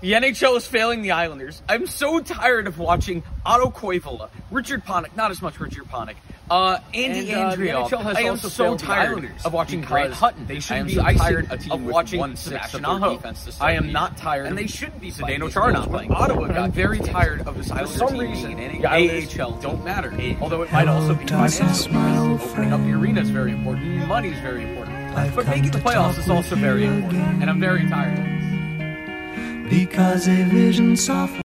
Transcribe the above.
The NHL is failing the Islanders. I'm so tired of watching Otto Koivula, Richard Panik, not as much Richard Panik, uh, Andy And, uh, the NHL has I am so tired Islanders of watching Grant Hutton. they shouldn't be so tired team of watching Sebastian Aho. defense to start I am not tired And they shouldn't be Zdeno fighting these Chara goals, not playing. Ottawa got I'm very tired of this For Islander some team reason, being the AHL. don't matter. Although it might also be financial because opening up the arena is very important. Money is very important. But making the playoffs is also very important. And I'm very tired. Because a vision soft